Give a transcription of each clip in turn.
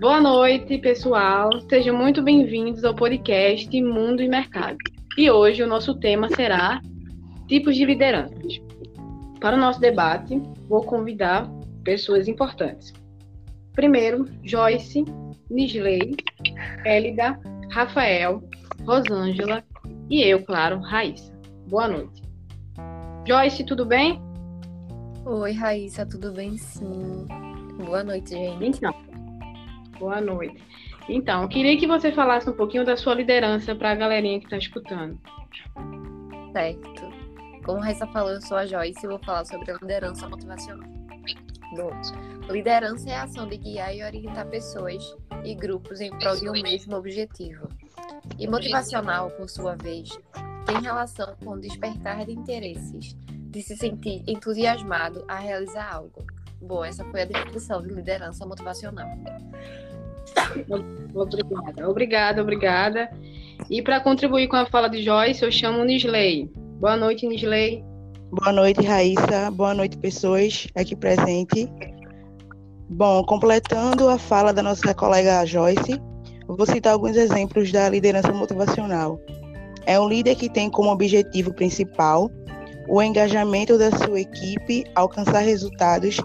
Boa noite, pessoal. Sejam muito bem-vindos ao podcast Mundo e Mercado. E hoje o nosso tema será tipos de lideranças. Para o nosso debate, vou convidar pessoas importantes. Primeiro, Joyce, Nisley, Hélida, Rafael, Rosângela e eu, claro, Raíssa. Boa noite. Joyce, tudo bem? Oi, Raíssa, tudo bem? Sim. Boa noite, gente. Então, boa noite. Então, queria que você falasse um pouquinho da sua liderança para a galerinha que está escutando. Certo. Como a Raíssa falou, eu sou a Joyce e vou falar sobre a liderança motivacional. Bom, liderança é a ação de guiar e orientar pessoas e grupos em prol de um mesmo objetivo. E motivacional, por sua vez, tem relação com despertar de interesses, de se sentir entusiasmado a realizar algo. Bom, essa foi a definição de liderança motivacional. Obrigada, obrigada, obrigada. E para contribuir com a fala de Joyce, eu chamo Nisley. Boa noite, Nisley. Boa noite, Raíssa. Boa noite, pessoas aqui presentes. Bom, completando a fala da nossa colega Joyce, vou citar alguns exemplos da liderança motivacional. É um líder que tem como objetivo principal o engajamento da sua equipe alcançar resultados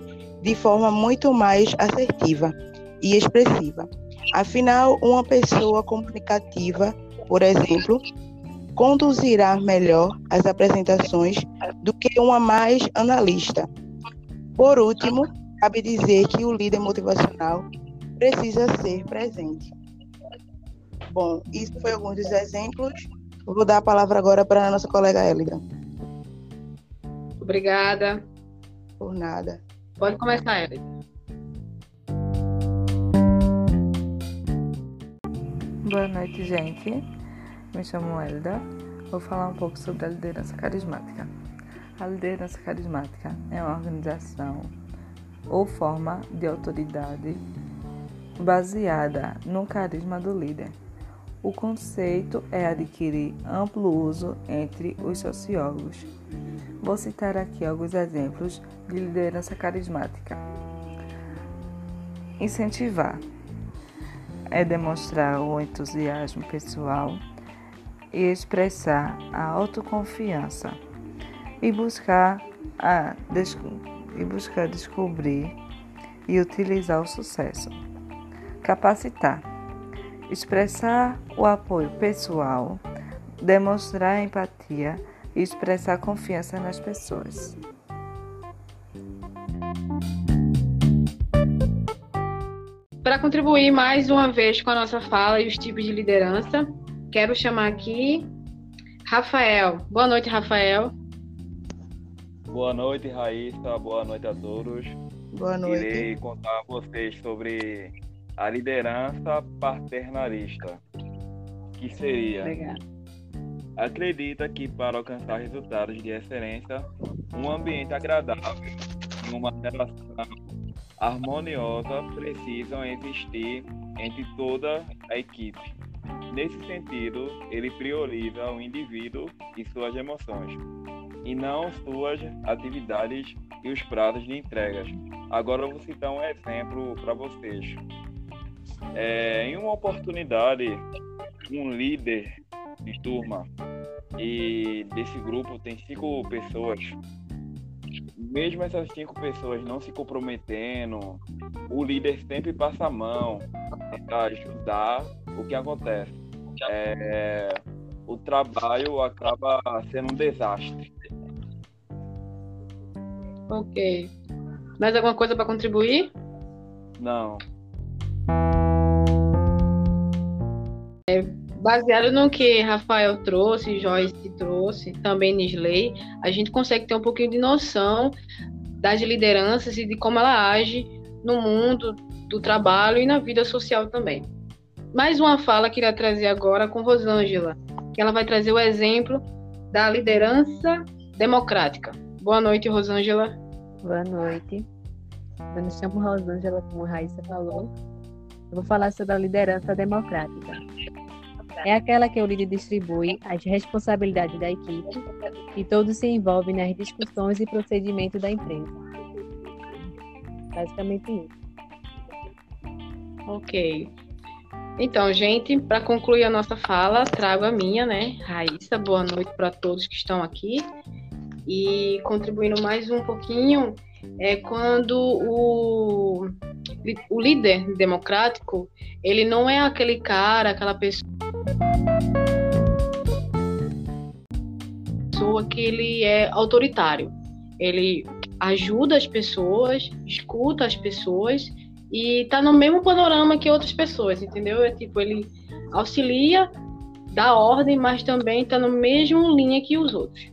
de forma muito mais assertiva e expressiva. Afinal, uma pessoa comunicativa, por exemplo, conduzirá melhor as apresentações do que uma mais analista. Por último, cabe dizer que o líder motivacional precisa ser presente. Bom, isso foi alguns dos exemplos. Vou dar a palavra agora para a nossa colega Elida. Obrigada. Por nada. Pode começar, Elida. Boa noite, gente. Me chamo Elda. Vou falar um pouco sobre a liderança carismática. A liderança carismática é uma organização ou forma de autoridade baseada no carisma do líder. O conceito é adquirir amplo uso entre os sociólogos. Vou citar aqui alguns exemplos de liderança carismática. Incentivar é demonstrar o entusiasmo pessoal e expressar a autoconfiança e buscar, a, e buscar descobrir e utilizar o sucesso. Capacitar expressar o apoio pessoal, demonstrar empatia e expressar confiança nas pessoas. Para contribuir mais uma vez com a nossa fala e os tipos de liderança, quero chamar aqui Rafael. Boa noite, Rafael. Boa noite, Raíssa. Boa noite a todos. Boa noite. Irei contar a vocês sobre a liderança paternalista, que seria Obrigada. acredita que para alcançar resultados de excelência, um ambiente agradável e uma relação harmoniosa precisam existir entre toda a equipe. Nesse sentido, ele prioriza o indivíduo e suas emoções, e não suas atividades e os prazos de entregas. Agora eu vou citar um exemplo para vocês. É, em uma oportunidade, um líder de turma e desse grupo tem cinco pessoas. Mesmo essas cinco pessoas não se comprometendo, o líder sempre passa a mão para ajudar. O que acontece? É, o trabalho acaba sendo um desastre. Ok. Mais alguma coisa para contribuir? Não. Baseado no que Rafael trouxe, Joyce trouxe, também Nisley, a gente consegue ter um pouquinho de noção das lideranças e de como ela age no mundo do trabalho e na vida social também. Mais uma fala que queria trazer agora com Rosângela, que ela vai trazer o exemplo da liderança democrática. Boa noite, Rosângela. Boa noite. Eu me chamo Rosângela, como a Raíssa falou. Eu vou falar sobre a liderança democrática. É aquela que o líder distribui as responsabilidades da equipe e todos se envolvem nas discussões e procedimentos da empresa. Basicamente isso. Ok. Então, gente, para concluir a nossa fala, trago a minha, né? Raíssa, boa noite para todos que estão aqui. E contribuindo mais um pouquinho, é quando o, o líder democrático, ele não é aquele cara, aquela pessoa que ele é autoritário. Ele ajuda as pessoas, escuta as pessoas e tá no mesmo panorama que outras pessoas, entendeu? É tipo, ele auxilia, dá ordem, mas também tá no mesmo linha que os outros.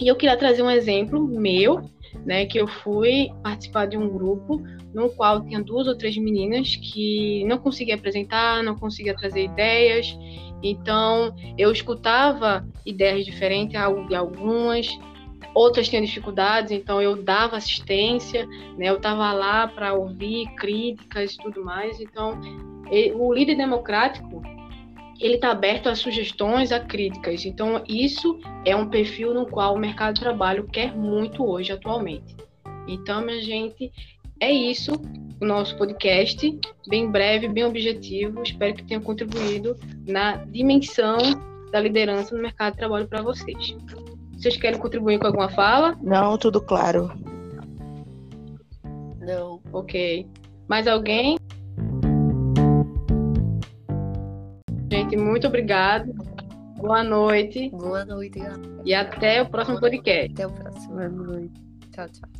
E eu queria trazer um exemplo meu, né, que eu fui participar de um grupo no qual tinha duas ou três meninas que não conseguia apresentar, não conseguia trazer ideias. Então, eu escutava ideias diferentes de algumas, outras tinham dificuldades, então eu dava assistência, né? Eu estava lá para ouvir críticas e tudo mais. Então, o líder democrático ele está aberto a sugestões, a críticas. Então, isso é um perfil no qual o mercado de trabalho quer muito hoje, atualmente. Então, minha gente, é isso. O nosso podcast, bem breve, bem objetivo. Espero que tenha contribuído na dimensão da liderança no mercado de trabalho para vocês. Vocês querem contribuir com alguma fala? Não, tudo claro. Não. Ok. Mais alguém? Gente, muito obrigada. Boa noite. Boa noite. E até o próximo podcast. Até o próximo. Boa noite. Tchau, tchau.